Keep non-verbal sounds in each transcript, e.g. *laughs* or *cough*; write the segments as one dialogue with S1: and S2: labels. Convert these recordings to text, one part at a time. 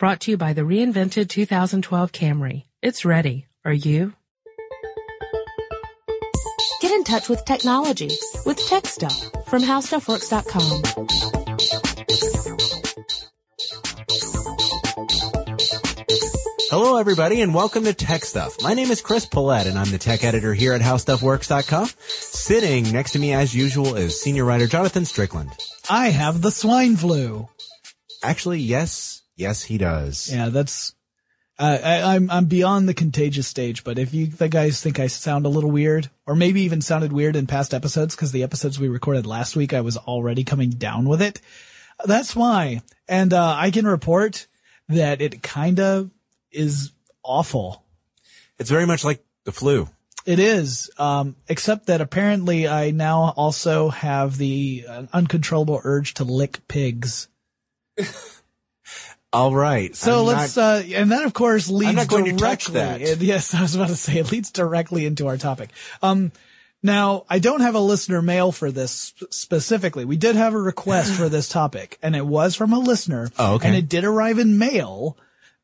S1: Brought to you by the reinvented 2012 Camry. It's ready. Are you? Get in touch with technology with Tech Stuff from HowStuffWorks.com.
S2: Hello, everybody, and welcome to Tech Stuff. My name is Chris Pollette, and I'm the tech editor here at HowStuffWorks.com. Sitting next to me, as usual, is senior writer Jonathan Strickland.
S3: I have the swine flu.
S2: Actually, yes, yes, he does.
S3: Yeah, that's. Uh, I, I'm I'm beyond the contagious stage, but if you the guys think I sound a little weird, or maybe even sounded weird in past episodes, because the episodes we recorded last week I was already coming down with it, that's why. And uh, I can report that it kind of is awful.
S2: It's very much like the flu.
S3: It is, um, except that apparently I now also have the uh, uncontrollable urge to lick pigs. *laughs*
S2: All right.
S3: So
S2: I'm
S3: let's,
S2: not-
S3: uh, and that of course leads I'm
S2: not going to touch that. *laughs*
S3: yes, I was about to say it leads directly into our topic. Um, now I don't have a listener mail for this specifically. We did have a request for *sighs* this topic and it was from a listener.
S2: Oh, okay.
S3: And it did arrive in mail,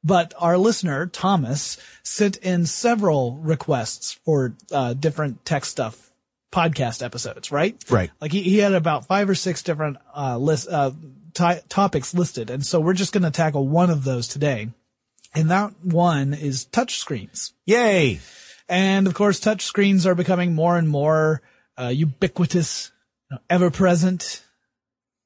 S3: but our listener, Thomas, sent in several requests for, uh, different tech stuff podcast episodes, right?
S2: Right.
S3: Like he, he had about five or six different, uh, list, uh, ti topics listed. And so we're just going to tackle one of those today. And that one is touchscreens.
S2: Yay!
S3: And of course, touchscreens are becoming more and more, uh, ubiquitous, you know, ever present,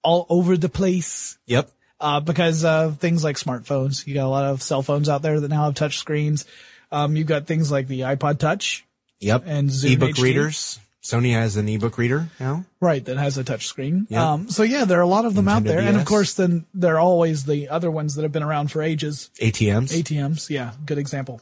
S3: all over the place.
S2: Yep.
S3: Uh, because of things like smartphones. You got a lot of cell phones out there that now have touch screens. Um, you've got things like the iPod Touch,
S2: Yep.
S3: And Zune
S2: ebook
S3: HD.
S2: readers. Sony has an ebook reader now.
S3: right, that has a touch screen.
S2: Yeah.
S3: Um, so yeah, there are a lot of them out
S2: Nintendo
S3: there. And of course, then there are always the other ones that have been around for ages.
S2: ATMs.
S3: ATMs. Yeah. Good example.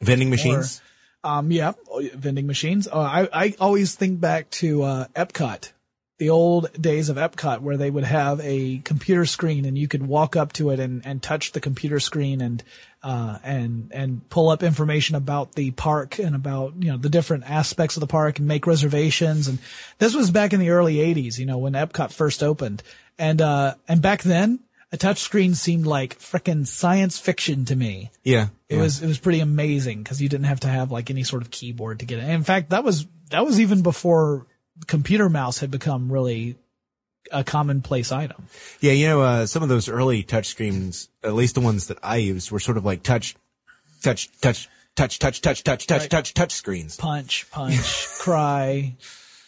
S2: vending machines.
S3: Um, yeah, oh, yeah, vending machines. Uh, I, I always think back to, uh, Epcot, the old days of Epcot where they would have a computer screen and you could walk up to it and, and touch the computer screen and, uh, and, and pull up information about the park and about, you know, the different aspects of the park and make reservations. And this was back in the early eighties, you know, when Epcot first opened. And, uh, and back then, a touch screen seemed like frickin' science fiction to me.
S2: Yeah.
S3: It
S2: yeah.
S3: was it was pretty amazing because you didn't have to have like any sort of keyboard to get it. And in fact, that was that was even before computer mouse had become really a commonplace item.
S2: Yeah, you know, uh, some of those early touch screens, at least the ones that I used, were sort of like touch, touch, touch, touch, touch, touch, touch, touch,
S3: Right.
S2: touch, touch screens.
S3: Punch, punch, *laughs* cry,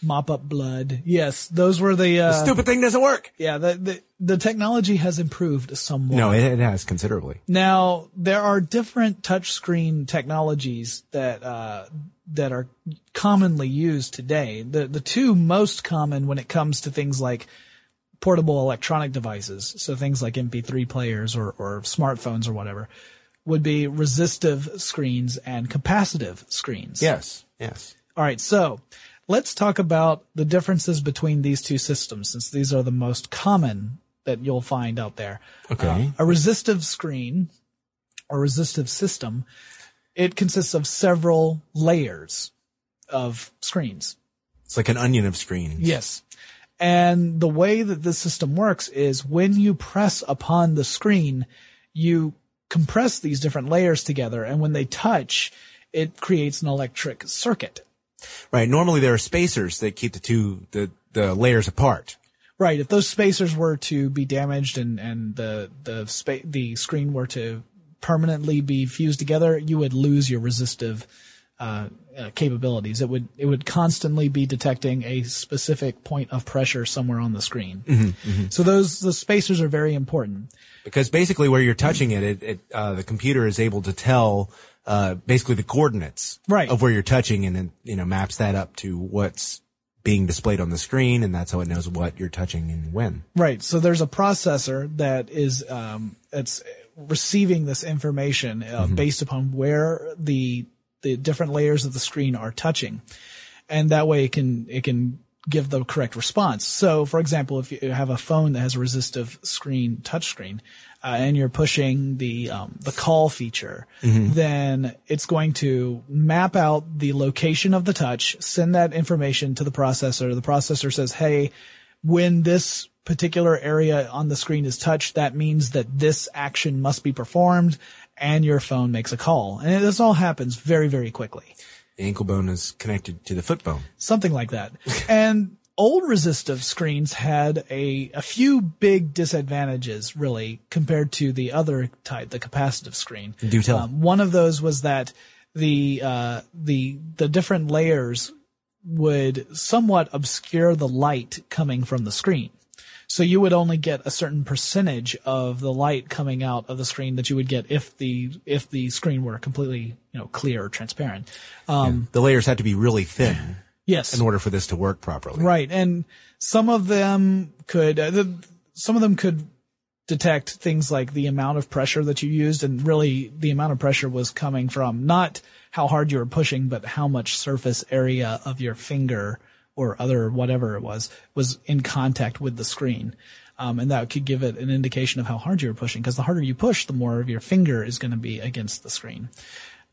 S3: mop up blood. Yes, those were the uh,
S2: Stupid thing doesn't work.
S3: Yeah, the, the the technology has improved somewhat.
S2: No, it, it has considerably.
S3: Now there are different touchscreen technologies that uh, that are commonly used today. The the two most common when it comes to things like portable electronic devices, so things like MP3 players or, or smartphones or whatever, would be resistive screens and capacitive screens.
S2: Yes, yes.
S3: All right, so let's talk about the differences between these two systems, since these are the most common that you'll find out there.
S2: Okay.
S3: Uh, a resistive screen or resistive system, it consists of several layers of screens.
S2: It's like an onion of screens.
S3: Yes. And the way that this system works is when you press upon the screen, you compress these different layers together, and when they touch, it creates an electric circuit.
S2: Right. Normally there are spacers that keep the two, the, the layers apart.
S3: Right. If those spacers were to be damaged and, and the, the spa- the screen were to permanently be fused together, you would lose your resistive, uh, uh, capabilities. It would, it would constantly be detecting a specific point of pressure somewhere on the screen. So those, the spacers are very important.
S2: Because basically where you're touching it, it, it uh, the computer is able to tell, uh, basically the coordinates
S3: Right.
S2: of where you're touching and then, you know, maps that up to what's being displayed on the screen and that's how it knows what you're touching and when.
S3: Right. So there's a processor that is um, it's receiving this information uh, based upon where the the different layers of the screen are touching, and that way it can it can give the correct response. So, for example, if you have a phone that has a resistive screen touchscreen, uh, and you're pushing the um, the call feature, then it's going to map out the location of the touch, send that information to the processor. The processor says, "Hey, when this particular area on the screen is touched, that means that this action must be performed and your phone makes a call. And this all happens very, very quickly.
S2: The ankle bone is connected to the foot bone.
S3: Something like that. *laughs* and old resistive screens had a, a few big disadvantages really compared to the other type, the capacitive screen.
S2: Do tell.
S3: Um, one of those was that the, uh, the, the different layers would somewhat obscure the light coming from the screen. So you would only get a certain percentage of the light coming out of the screen that you would get if the if the screen were completely you know clear or transparent. Um,
S2: The layers had to be really thin
S3: Yes,
S2: in order for this to work properly.
S3: right, and some of them could uh, the, some of them could detect things like the amount of pressure that you used, and really the amount of pressure was coming from not how hard you were pushing, but how much surface area of your finger or other whatever it was was in contact with the screen. Um, and that could give it an indication of how hard you were pushing, because the harder you push, the more of your finger is going to be against the screen.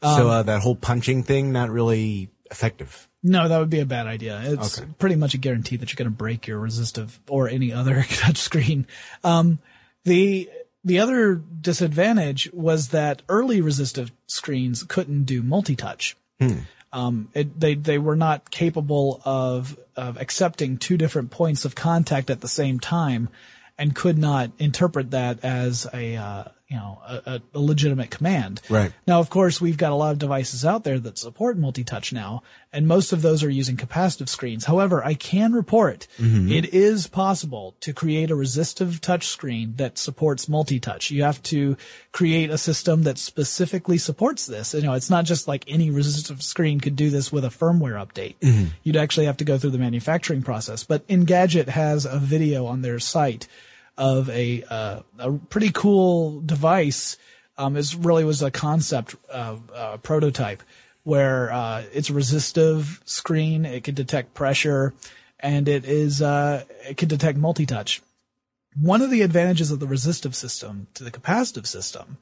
S2: so uh, that whole punching thing, not really effective.
S3: No, that would be a bad idea. It's
S2: Okay.
S3: pretty much a guarantee that you're going to break your resistive or any other *laughs* touch screen. Um, the the other disadvantage was that early resistive screens couldn't do multi-touch. Um, it, they they were not capable of of accepting two different points of contact at the same time, and could not interpret that as a uh, you know a, a legitimate command.
S2: Right.
S3: Now, of course, we've got a lot of devices out there that support multi-touch now, and most of those are using capacitive screens. However, I can report mm-hmm. it is possible to create a resistive touch screen that supports multi-touch. You have to create a system that specifically supports this. You know, it's not just like any resistive screen could do this with a firmware update. Mm-hmm. You'd actually have to go through the manufacturing process. But Engadget has a video on their site of a uh, a pretty cool device. Um, really was a concept uh, uh, prototype where uh, it's a resistive screen. It can detect pressure, and it is uh, it can detect multi-touch. One of the advantages of the resistive system to the capacitive system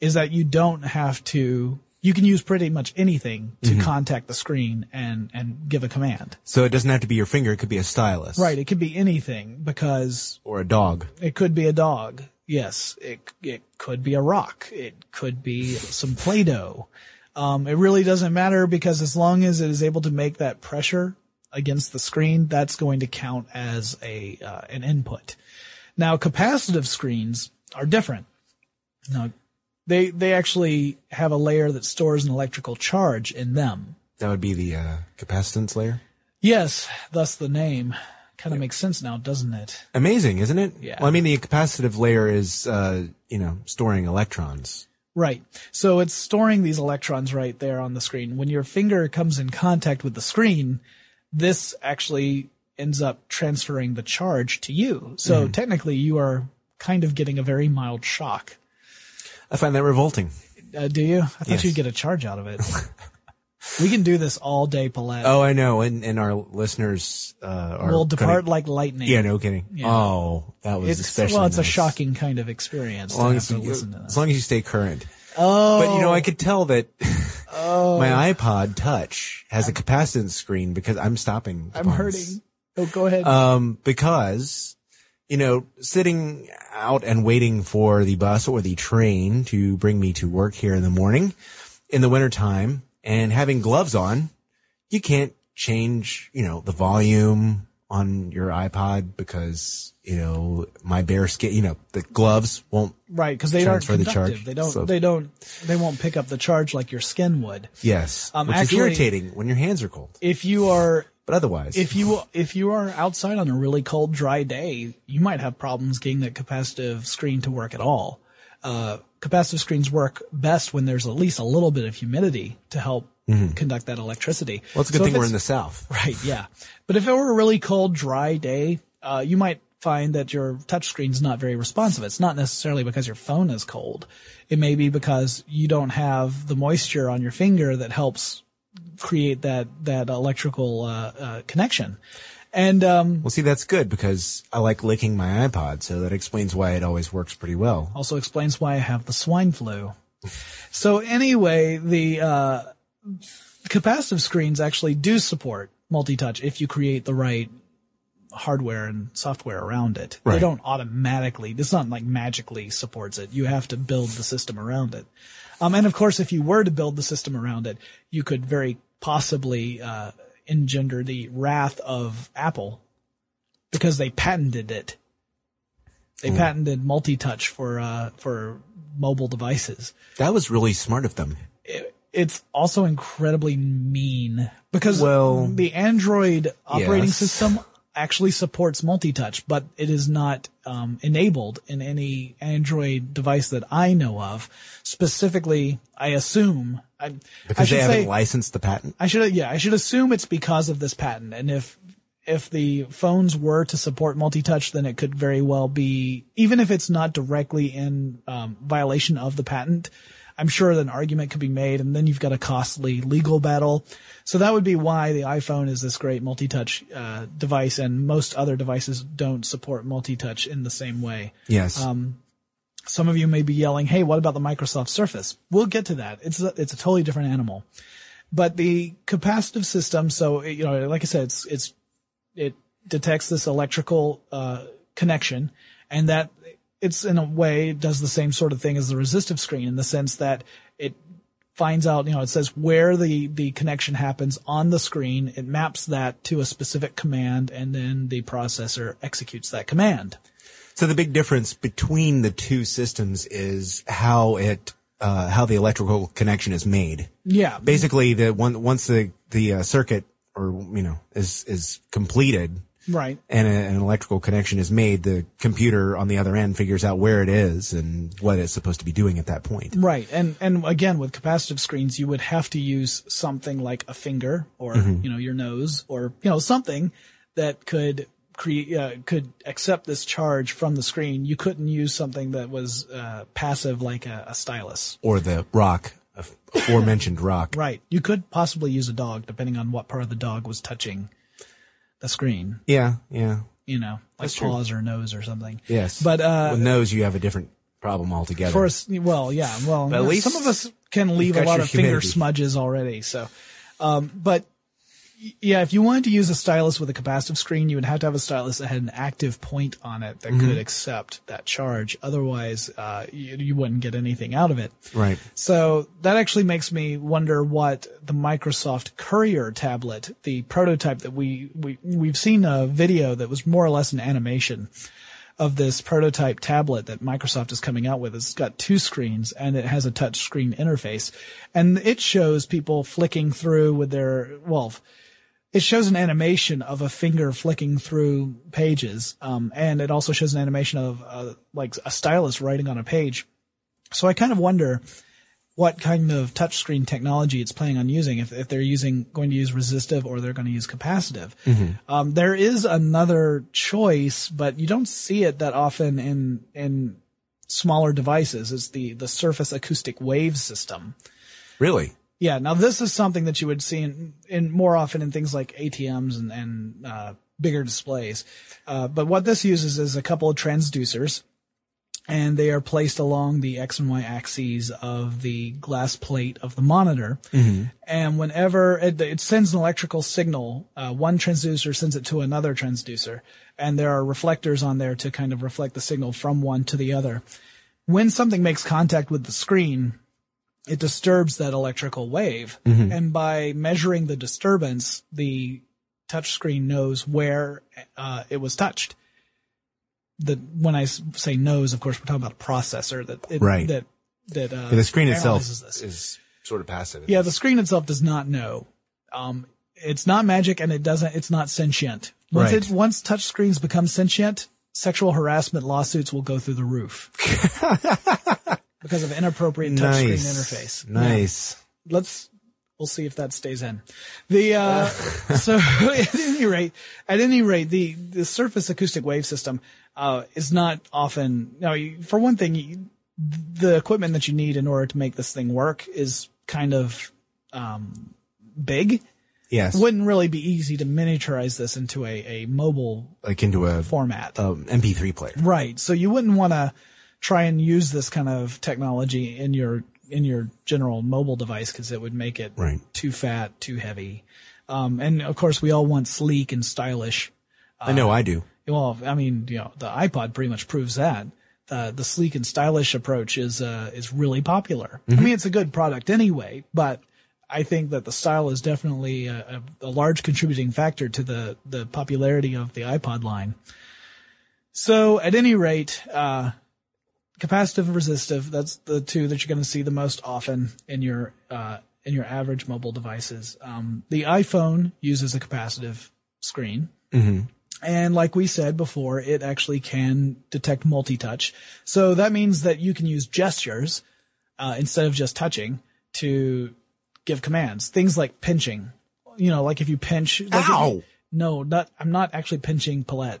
S3: is that you don't have to. You can use pretty much anything to contact the screen and and give a command.
S2: So it doesn't have to be your finger. It could be a stylus.
S3: Right. It could be anything because
S2: Or a dog.
S3: it could be a dog. Yes. It, it could be a rock. It could be some Play-Doh. Um, it really doesn't matter because as long as it is able to make that pressure against the screen, that's going to count as a, uh, an input. Now, capacitive screens are different. Now, they, they actually have a layer that stores an electrical charge in them.
S2: That would be the uh, capacitance layer.
S3: Yes, thus the name. Kind of makes sense now, doesn't it?
S2: Amazing, isn't it?
S3: Yeah.
S2: Well, I mean, the capacitive layer is, uh, you know, storing electrons.
S3: Right. So it's storing these electrons right there on the screen. When your finger comes in contact with the screen, this actually ends up transferring the charge to you. So technically you are kind of getting a very mild shock.
S2: I find that revolting.
S3: Uh, do you? I thought
S2: Yes.
S3: you'd get a charge out of it. we can do this all day, Pollette.
S2: Oh, I know. And, and our listeners, uh, are gonna-
S3: depart like lightning.
S2: yeah, no kidding.
S3: Yeah.
S2: Oh, that was
S3: It's,
S2: especially
S3: well, it's a shocking kind of experience
S2: As
S3: to
S2: long
S3: have
S2: as,
S3: to
S2: you,
S3: listen to
S2: as long as you stay current.
S3: Oh,
S2: But you know, I could tell that oh. *laughs* my iPod Touch has a capacitance screen because I'm stopping.
S3: I'm hurting. Oh, go ahead.
S2: Um, because, you know, sitting out and waiting for the bus or the train to bring me to work here in the morning in the wintertime and having gloves on, you can't change, you know, the volume on your iPod because, you know, my bare skin, you know, the gloves won't,
S3: Right, because they aren't
S2: transfer the
S3: conductive.
S2: charge.
S3: They don't.
S2: So-
S3: They don't. They won't pick up the charge like your skin would.
S2: yes,
S3: Um,
S2: which
S3: actually-
S2: is irritating when your hands are cold.
S3: If you are,
S2: But otherwise,
S3: if you if you are outside on a really cold, dry day, you might have problems getting that capacitive screen to work at all. Uh, capacitive screens work best when there's at least a little bit of humidity to help conduct that electricity.
S2: Mm-hmm. well, it's a good
S3: So
S2: thing we're in the South.
S3: Right, yeah. But if it were a really cold, dry day, uh, you might find that your touchscreen's not very responsive. It's not necessarily because your phone is cold. It may be because you don't have the moisture on your finger that helps create that, that electrical, uh, uh, connection. And, um,
S2: Well, see, that's good because I like licking my iPod, so that explains why it always works pretty well.
S3: also explains why I have the swine flu. So anyway, the uh, capacitive screens actually do support multi-touch if you create the right hardware and software around it. They don't automatically. It's not like magically supports it. You have to build the system around it. Um, and of course, if you were to build the system around it, you could very possibly uh, engender the wrath of Apple because they patented it. They patented multi-touch for uh, for mobile devices
S2: That was really smart of them.
S3: it's also incredibly mean because
S2: Well,
S3: the Android operating
S2: yes.
S3: system actually supports multi-touch, but it is not um, enabled in any Android device that I know of. Specifically, I assume I, I
S2: Because
S3: should
S2: they haven't
S3: say
S2: licensed the patent.
S3: I should yeah I should assume it's because of this patent, and if if the phones were to support multi-touch, then it could very well be even if it's not directly in um, violation of the patent. I'm sure that an argument could be made, and then you've got a costly legal battle. So that would be why the iPhone is this great multi-touch uh, device, and most other devices don't support multi-touch in the same way.
S2: Yes.
S3: Um, Some of you may be yelling, "Hey, what about the Microsoft Surface?" We'll get to that. It's a, it's a totally different animal. But the capacitive system, so you know, like I said, it's it's it detects this electrical uh, connection, and that it's in a way does the same sort of thing as the resistive screen in the sense that it finds out, you know, it says where the the connection happens on the screen. It maps that to a specific command, and then the processor executes that command.
S2: So the big difference between the two systems is how it, uh, how the electrical connection is made.
S3: Yeah,
S2: Basically, the one once the the uh, circuit or you know is is completed
S3: right.
S2: and a, an electrical connection is made, the computer on the other end figures out where it is and what it's supposed to be doing at that point.
S3: Right. And and again with capacitive screens you would have to use something like a finger or you know your nose or you know something that could create uh, could accept this charge from the screen. You couldn't use something that was uh, passive like a, a stylus.
S2: Or the rock, af- aforementioned *laughs* rock.
S3: Right. You could possibly use a dog depending on what part of the dog was touching the screen,
S2: Yeah, yeah,
S3: you know, like
S2: That's true.
S3: paws or nose or something.
S2: yes.
S3: But uh
S2: with nose, you have a different problem altogether.
S3: For us, well, yeah, well,
S2: But at least
S3: some of us can leave a
S2: got
S3: lot
S2: your
S3: of finger smudges already. So, um, but yeah, if you wanted to use a stylus with a capacitive screen, you would have to have a stylus that had an active point on it that
S2: Mm-hmm.
S3: could accept that charge. Otherwise, uh, you, you wouldn't get anything out of it.
S2: right.
S3: So that actually makes me wonder what the Microsoft Courier tablet, the prototype that we, we, we've seen a video that was more or less an animation of this prototype tablet that Microsoft is coming out with. It's got two screens and it has a touch screen interface and it shows people flicking through with their, well, it shows an animation of a finger flicking through pages. Um, and it also shows an animation of, uh, like a stylus writing on a page. So I kind of wonder what kind of touchscreen technology it's planning on using. If, if they're using going to use resistive or they're going to use capacitive. Um, there is another choice, but you don't see it that often in in smaller devices. It's the the Surface Acoustic Wave System.
S2: Really?
S3: Yeah. Now this is something that you would see in, in more often in things like ATMs and, and uh, bigger displays. Uh, but what this uses is a couple of transducers, and they are placed along the X and Y axes of the glass plate of the monitor. And whenever it, it sends an electrical signal, uh, one transducer sends it to another transducer, and there are reflectors on there to kind of reflect the signal from one to the other. When something makes contact with the screen, it disturbs that electrical wave. And by measuring the disturbance, the touchscreen knows where uh, it was touched. The I say knows, of course, we're talking about a processor that it,
S2: Right.
S3: that that uh,
S2: the screen itself
S3: this.
S2: is sort of passive.
S3: Yeah, the screen itself does not know. Um, it's not magic, and it doesn't. It's not sentient. Once
S2: Right.
S3: it once touch screens become sentient, sexual harassment lawsuits will go through the roof *laughs* because of inappropriate touchscreen
S2: nice
S3: interface.
S2: Nice.
S3: let's we'll see if that stays in. The uh, *laughs* so *laughs* at any rate, at any rate, the the Surface acoustic wave system uh, is not often. Now, you, for one thing, you, the equipment that you need in order to make this thing work is kind of um, big.
S2: Yes.
S3: Wouldn't really be easy to miniaturize this into a, a mobile
S2: like into a
S3: format.
S2: um, MP3 player.
S3: Right. So you wouldn't want to try and use this kind of technology in your in your general mobile device because it would make it
S2: Right.
S3: too fat, too heavy. Um, and of course, we all want sleek and stylish.
S2: I know I do.
S3: Well, I mean, you know, the iPod pretty much proves that. Uh, the sleek and stylish approach is uh, is really popular. I mean, it's a good product anyway, but I think that the style is definitely a, a, a large contributing factor to the the popularity of the iPod line. So, at any rate, uh, capacitive and resistive, that's the two that you're going to see the most often in your, uh, in your average mobile devices. Um, the iPhone uses a capacitive screen. And like we said before, it actually can detect multi-touch. So that means that you can use gestures, uh, instead of just touching to give commands. Things like pinching. You know, like if you pinch. Like if you-
S2: Ow!
S3: No, not, I'm not actually pinching Pollette.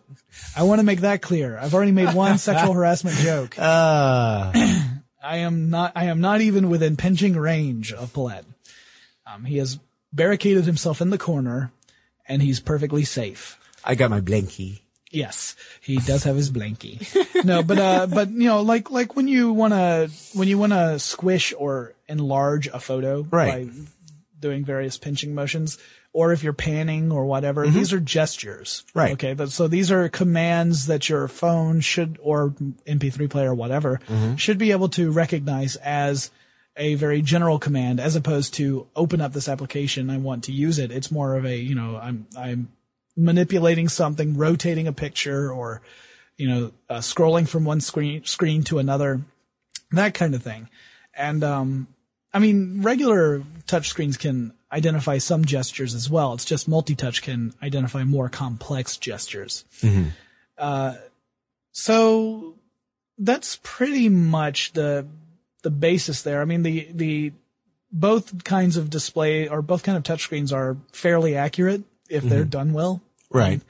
S3: I want to make that clear. I've already made one *laughs* sexual harassment joke.
S2: Uh, *clears throat*
S3: I am not, I am not even within pinching range of Pollette. Um, he has barricaded himself in the corner and he's perfectly safe.
S2: I got my blankie.
S3: Yes, he does have his blankie. *laughs* no, but uh, but you know, like like when you wanna when you wanna squish or enlarge a photo
S2: Right.
S3: by doing various pinching motions, or if you're panning or whatever, these are gestures.
S2: Right.
S3: Okay. But, so these are commands that your phone should or MP3 player or whatever should be able to recognize as a very general command as opposed to open up this application. I want to use it. It's more of a, you know, I'm, I'm manipulating something, rotating a picture or, you know, uh, scrolling from one screen, screen to another, that kind of thing. And, um, I mean, regular touch screens can identify some gestures as well. It's just multi-touch can identify more complex gestures. Uh, so that's pretty much the, the basis there. I mean, the, the, both kinds of display or both kind of touchscreens are fairly accurate if they're done well.
S2: Right.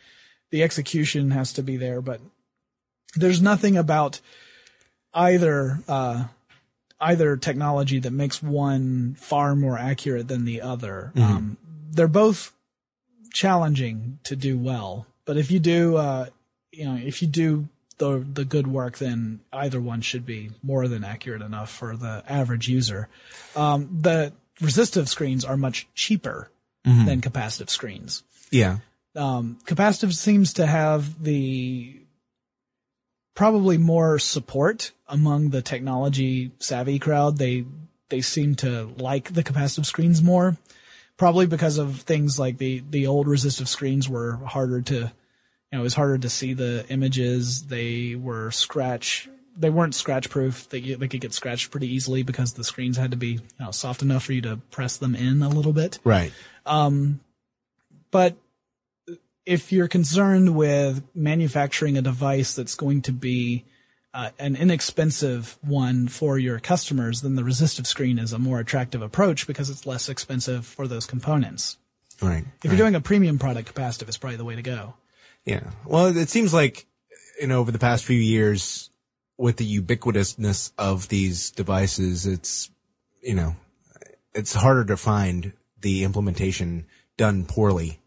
S3: The execution has to be there, but there's nothing about either, uh, either technology that makes one far more accurate than the other. Um, they're both challenging to do well, but if you do, uh, you know, if you do the the good work, then either one should be more than accurate enough for the average user. Um, the resistive screens are much cheaper than capacitive screens
S2: Yeah.
S3: um, capacitive seems to have the probably more support among the technology savvy crowd. They they seem to like the capacitive screens more, probably because of things like the the old resistive screens were harder to, you know, it was harder to see the images. They were scratch. They weren't scratch proof. They they could get scratched pretty easily because the screens had to be you know, soft enough for you to press them in a little bit
S2: Right.
S3: Um, but if you're concerned with manufacturing a device that's going to be uh, an inexpensive one for your customers, then the resistive screen is a more attractive approach because it's less expensive for those components.
S2: Right.
S3: If you're doing a premium product, capacitive is probably the way to go.
S2: Yeah. Well, it seems like, you know, over the past few years, with the ubiquitousness of these devices, it's, you know, it's harder to find the implementation done poorly.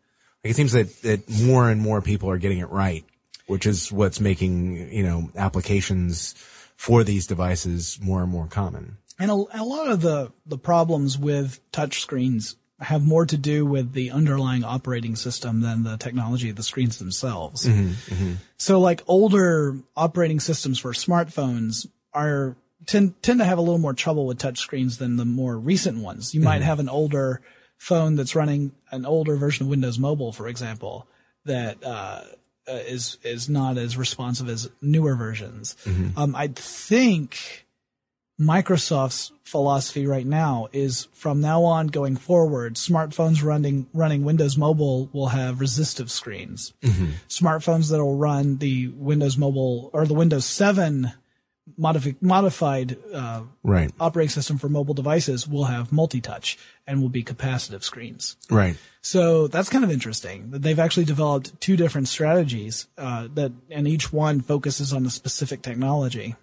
S2: It seems that, that more and more people are getting it right, which is what's making, you know, applications for these devices more and more common.
S3: And a, a lot of the, the problems with touch screens have more to do with the underlying operating system than the technology of the screens themselves. Mm-hmm, mm-hmm. So like older operating systems for smartphones are tend tend to have a little more trouble with touch screens than the more recent ones. You might mm-hmm. have an older phone that's running an older version of Windows Mobile, for example, that uh, uh, is is not as responsive as newer versions. Um, I think Microsoft's philosophy right now is from now on going forward, smartphones running running Windows Mobile will have resistive screens. Smartphones that will run the Windows Mobile or the Windows 7 modifi- modified uh,
S2: Right.
S3: operating system for mobile devices will have multi-touch and will be capacitive screens.
S2: Right.
S3: So that's kind of interesting that they've actually developed two different strategies uh, that, and each one focuses on a specific technology.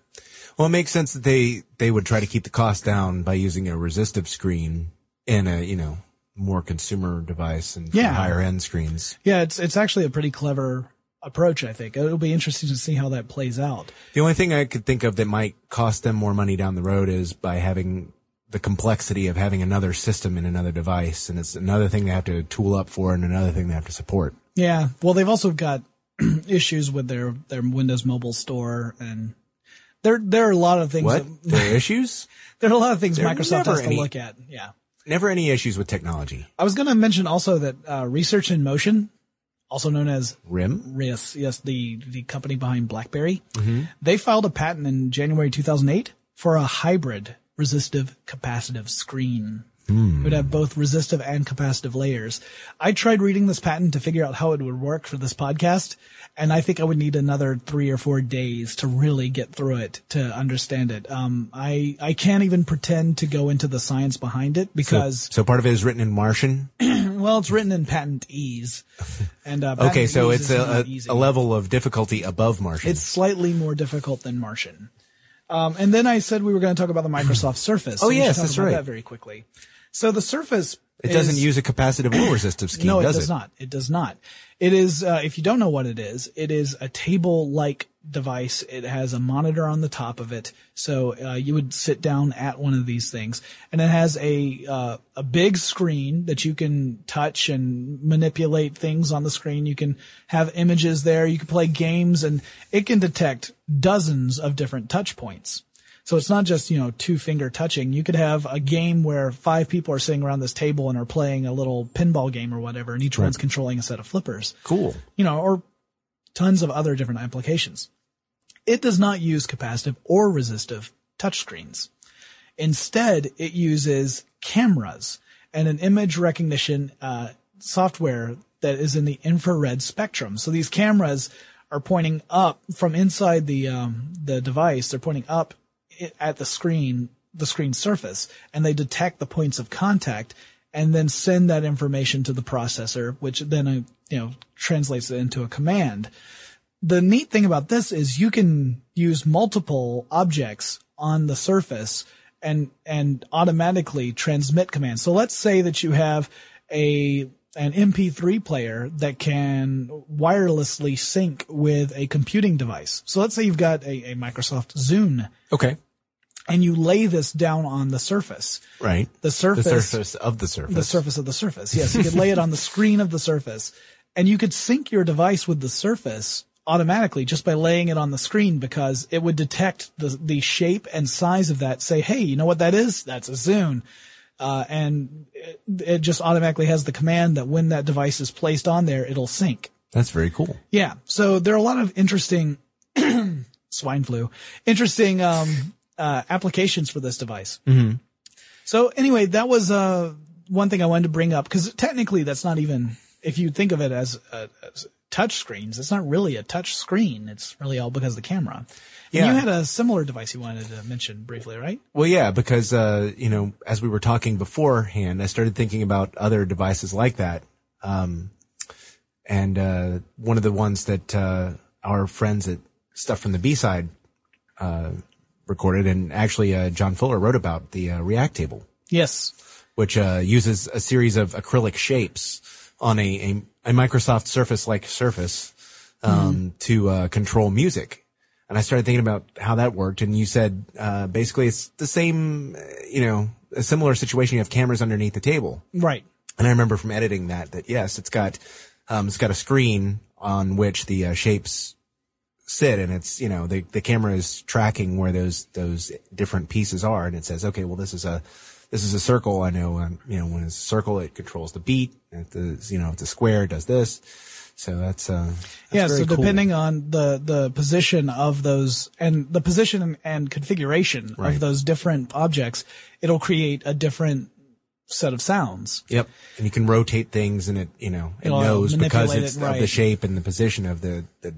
S2: Well, it makes sense that they, they would try to keep the cost down by using a resistive screen in a, you know, more consumer device and
S3: Yeah.
S2: higher end screens.
S3: Yeah, it's it's actually a pretty clever approach. I think it'll be interesting to see how that plays out.
S2: The only thing I could think of that might cost them more money down the road is by having the complexity of having another system in another device. And it's another thing they have to tool up for and another thing they have to support.
S3: Yeah. Well, they've also got *clears throat* issues with their their Windows Mobile Store, and there there are a lot of things.
S2: What?
S3: That,
S2: There are issues? *laughs*
S3: there are a lot of things
S2: There
S3: Microsoft has to
S2: any-
S3: look at. Yeah,
S2: Never any issues with technology.
S3: I was going to mention also that uh, Research in Motion, also known as
S2: RIM?
S3: RIS, yes, the the company behind BlackBerry, mm-hmm. they filed a patent in January 2008 for a hybrid resistive capacitive screen. It would have both resistive and capacitive layers. I tried reading this patent to figure out how it would work for this podcast, and I think I would need another three or four days to really get through it to understand it. Um, I I can't even pretend to go into the science behind it
S2: So,
S3: because
S2: so part of it is written in Martian? *clears throat*
S3: well, it's written in patentese, and uh,
S2: Okay, so it's a, a, level of difficulty above Martian.
S3: It's slightly more difficult than Martian. Um, and then I said we were going to talk about the Microsoft *clears throat* Surface.
S2: Oh,
S3: we
S2: yes,
S3: talk
S2: that's right.
S3: That very quickly. So the Surface.
S2: it doesn't use a capacitive or resistive scheme,
S3: No, it
S2: does
S3: does not. It does not. It is. Uh, if you don't know what it is, it is a table-like device. It has a monitor on the top of it, so uh, you would sit down at one of these things, and it has a uh, a big screen that you can touch and manipulate things on the screen. You can have images there. You can play games, and it can detect dozens of different touch points. So it's not just, you know, two finger touching. You could have a game where five people are sitting around this table and are playing a little pinball game or whatever, and each one's controlling a set of flippers,
S2: Cool.
S3: you know, or tons of other different applications. It does not use capacitive or resistive touchscreens. Instead, it uses cameras and an image recognition uh, software that is in the infrared spectrum. So these cameras are pointing up from inside the um, the device. They're pointing up at the screen, the screen surface, and they detect the points of contact and then send that information to the processor, which then uh, you know translates it into a command the neat thing about this is you can use multiple objects on the surface and and automatically transmit commands. So let's say that you have a an MP3 player that can wirelessly sync with a computing device. So let's say you've got a, a Microsoft Zune
S2: Okay.
S3: And you lay this down on the surface.
S2: Right.
S3: The surface.
S2: The
S3: surface,
S2: of the surface.
S3: the surface of the surface. Yes, you could lay it on the screen of the surface and you could sync your device with the surface automatically just by laying it on the screen because it would detect the, the shape and size of that, say, hey, you know what that is? That's a Zune. Uh, and it, it just automatically has the command that when that device is placed on there, it'll sync.
S2: That's very cool.
S3: Yeah. So there are a lot of interesting *clears throat* swine flu, interesting um, uh, applications for this device. Mm-hmm. So anyway, that was uh, one thing I wanted to bring up because technically that's not even if you think of it as, uh, as touch screens, it's not really a touch screen. It's really all because of the camera. And
S2: Yeah.
S3: you had a similar device you wanted to mention briefly, right?
S2: Well, yeah, because, uh, you know, as we were talking beforehand, I started thinking about other devices like that. Um, and, uh, one of the ones that, uh, our friends at Stuff from the B-side, uh, recorded and actually, uh, John Fuller wrote about the, uh, Reactable,
S3: Yes.
S2: which, uh, uses a series of acrylic shapes on a, a, a Microsoft Surface-like surface, um, to, uh, control music. And I started thinking about how that worked. And you said, uh, basically it's the same, you know, a similar situation. You have cameras underneath the table.
S3: Right.
S2: And I remember from editing that, that yes, it's got, um, it's got a screen on which the uh, shapes sit and it's, you know, the, the camera is tracking where those, those different pieces are. And it says, okay, well, this is a, this is a circle. I know, um, you know, when it's a circle, it controls the beat. If the, you know, if a square, it does this. So that's, uh, that's
S3: yeah, so
S2: cool.
S3: depending on the the position of those and the position and configuration
S2: Right.
S3: of those different objects, it'll create a different set of sounds.
S2: Yep. And you can rotate things and it, you know, it
S3: It'll
S2: knows because it's
S3: it,
S2: of the shape and the position of the, the,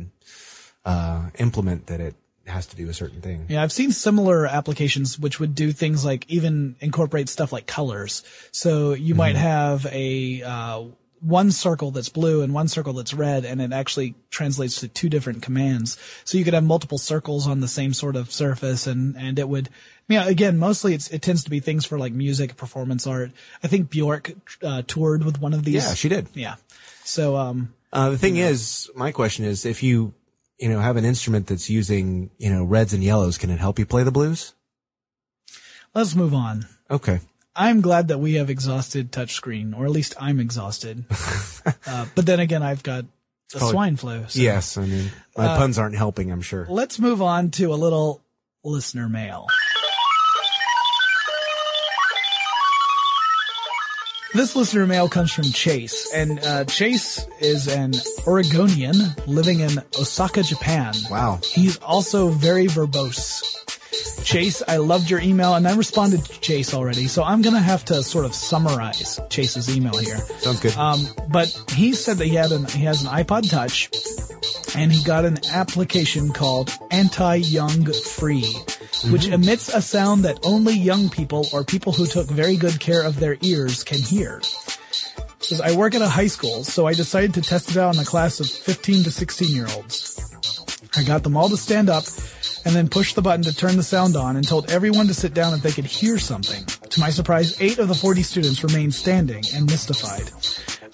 S2: uh, implement that it has to do a certain thing.
S3: Yeah, I've seen similar applications which would do things like even incorporate stuff like colors. So you might
S2: Mm-hmm.
S3: have a uh, one circle that's blue and one circle that's red, and it actually translates to two different commands. So you could have multiple circles on the same sort of surface, and and it would. Yeah, again, mostly it's, it tends to be things for like music, performance art. I think Bjork uh, toured with one of these.
S2: Yeah, she did.
S3: Yeah. So, um,
S2: Uh, the thing is, my question is, if you, you know, have an instrument that's using, you know, reds and yellows, can it help you play the blues?
S3: let's move on.
S2: Okay.
S3: I'm glad that we have exhausted touchscreen, or at least I'm exhausted. *laughs* uh, but then again, I've got the
S2: probably-
S3: swine flu. So
S2: Yes, I mean my puns aren't helping. I'm sure.
S3: Let's move on to a little listener mail. This listener mail comes from Chase, and uh, Chase is an Oregonian living in Osaka, Japan.
S2: Wow.
S3: He's also very verbose. Chase, I loved your email, and I responded to Chase already, so I'm gonna have to sort of summarize Chase's email here.
S2: Sounds good.
S3: Um, but he said that he had an he has an iPod Touch, and he got an application called Anti Young Free, Mm-hmm. which emits a sound that only young people or people who took very good care of their ears can hear. Says I work at a high school, so I decided to test it out on a class of 15 to 16 year olds. I got them all to stand up and then pushed the button to turn the sound on and told everyone to sit down if they could hear something. To my surprise, eight of the 40 students remained standing and mystified.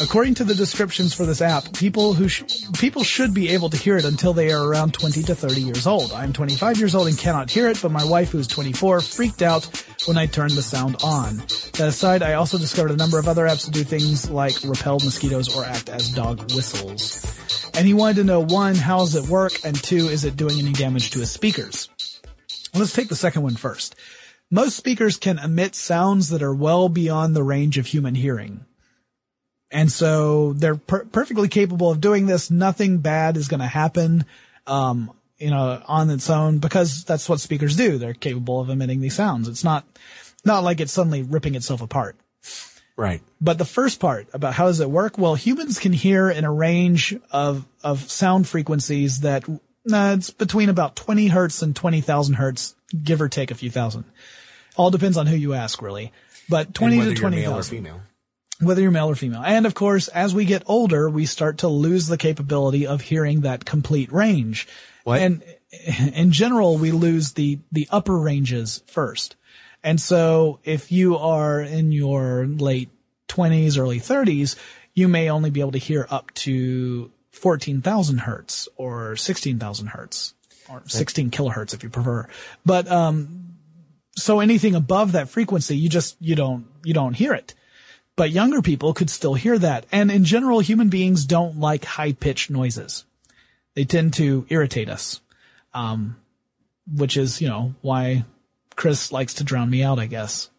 S3: According to the descriptions for this app, people who sh- people should be able to hear it until they are around 20 to 30 years old. I'm 25 years old and cannot hear it, but my wife, who's 24, freaked out when I turned the sound on. That aside, I also discovered a number of other apps that do things like repel mosquitoes or act as dog whistles. And he wanted to know one, how does it work? And two, is it doing any damage to his speakers? Let's take the second one first. Most speakers can emit sounds that are well beyond the range of human hearing. And so they're per- perfectly capable of doing this. Nothing bad is going to happen, um, you know, on its own because that's what speakers do. They're capable of emitting these sounds. It's not, not like it's suddenly ripping itself apart.
S2: right.
S3: But the first part about how does it work? Well, humans can hear in a range of, of sound frequencies that, uh, it's between about 20 hertz and 20,000 hertz, give or take a few thousand. All depends on who you ask, really. But 20
S2: whether
S3: to
S2: you're male or
S3: 20,000
S2: female.
S3: Whether you're male or female. And of course, as we get older, we start to lose the capability of hearing that complete range.
S2: What?
S3: And *laughs* in general, we lose the, the upper ranges first. And so if you are in your late twenties, early thirties, you may only be able to hear up to 14,000 hertz or 16,000 hertz or 16 kilohertz if you prefer. But, um, so anything above that frequency, you just, you don't, you don't hear it but younger people could still hear that. And in general, human beings don't like high pitched noises. They tend to irritate us. Um, which is, you know, why Chris likes to drown me out, I guess.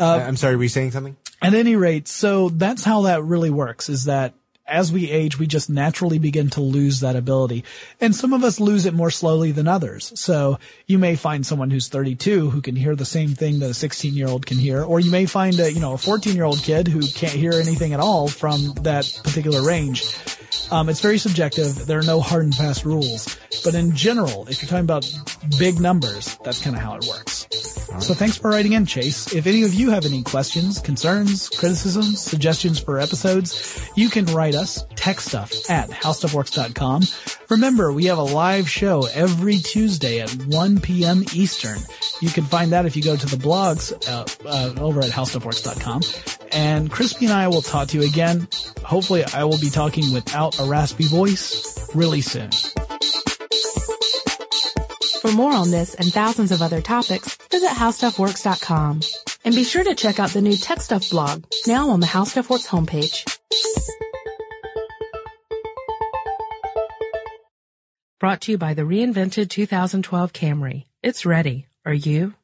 S2: Uh, *laughs* I'm sorry, were you saying something?
S3: At any rate, so that's how that really works is that as we age, we just naturally begin to lose that ability. And some of us lose it more slowly than others. So you may find someone who's 32 who can hear the same thing that a 16 year old can hear, or you may find a, you know, a 14 year old kid who can't hear anything at all from that particular range. Um, it's very subjective. There are no hard and fast rules. But in general, if you're talking about big numbers, that's kind of how it works. So thanks for writing in, Chase. If any of you have any questions, concerns, criticisms, suggestions for episodes, you can write us, techstuff at howstuffworks.com. Remember, we have a live show every Tuesday at 1 p.m. Eastern. You can find that if you go to the blogs uh, uh, over at howstuffworks.com. And Crispy and I will talk to you again. Hopefully, I will be talking without a raspy voice really soon.
S1: For more on this and thousands of other topics, visit howstuffworks.com. And be sure to check out the new Tech Stuff blog, now on the How Stuff Works homepage. Brought to you by the reinvented 2012 Camry. It's ready. Are you?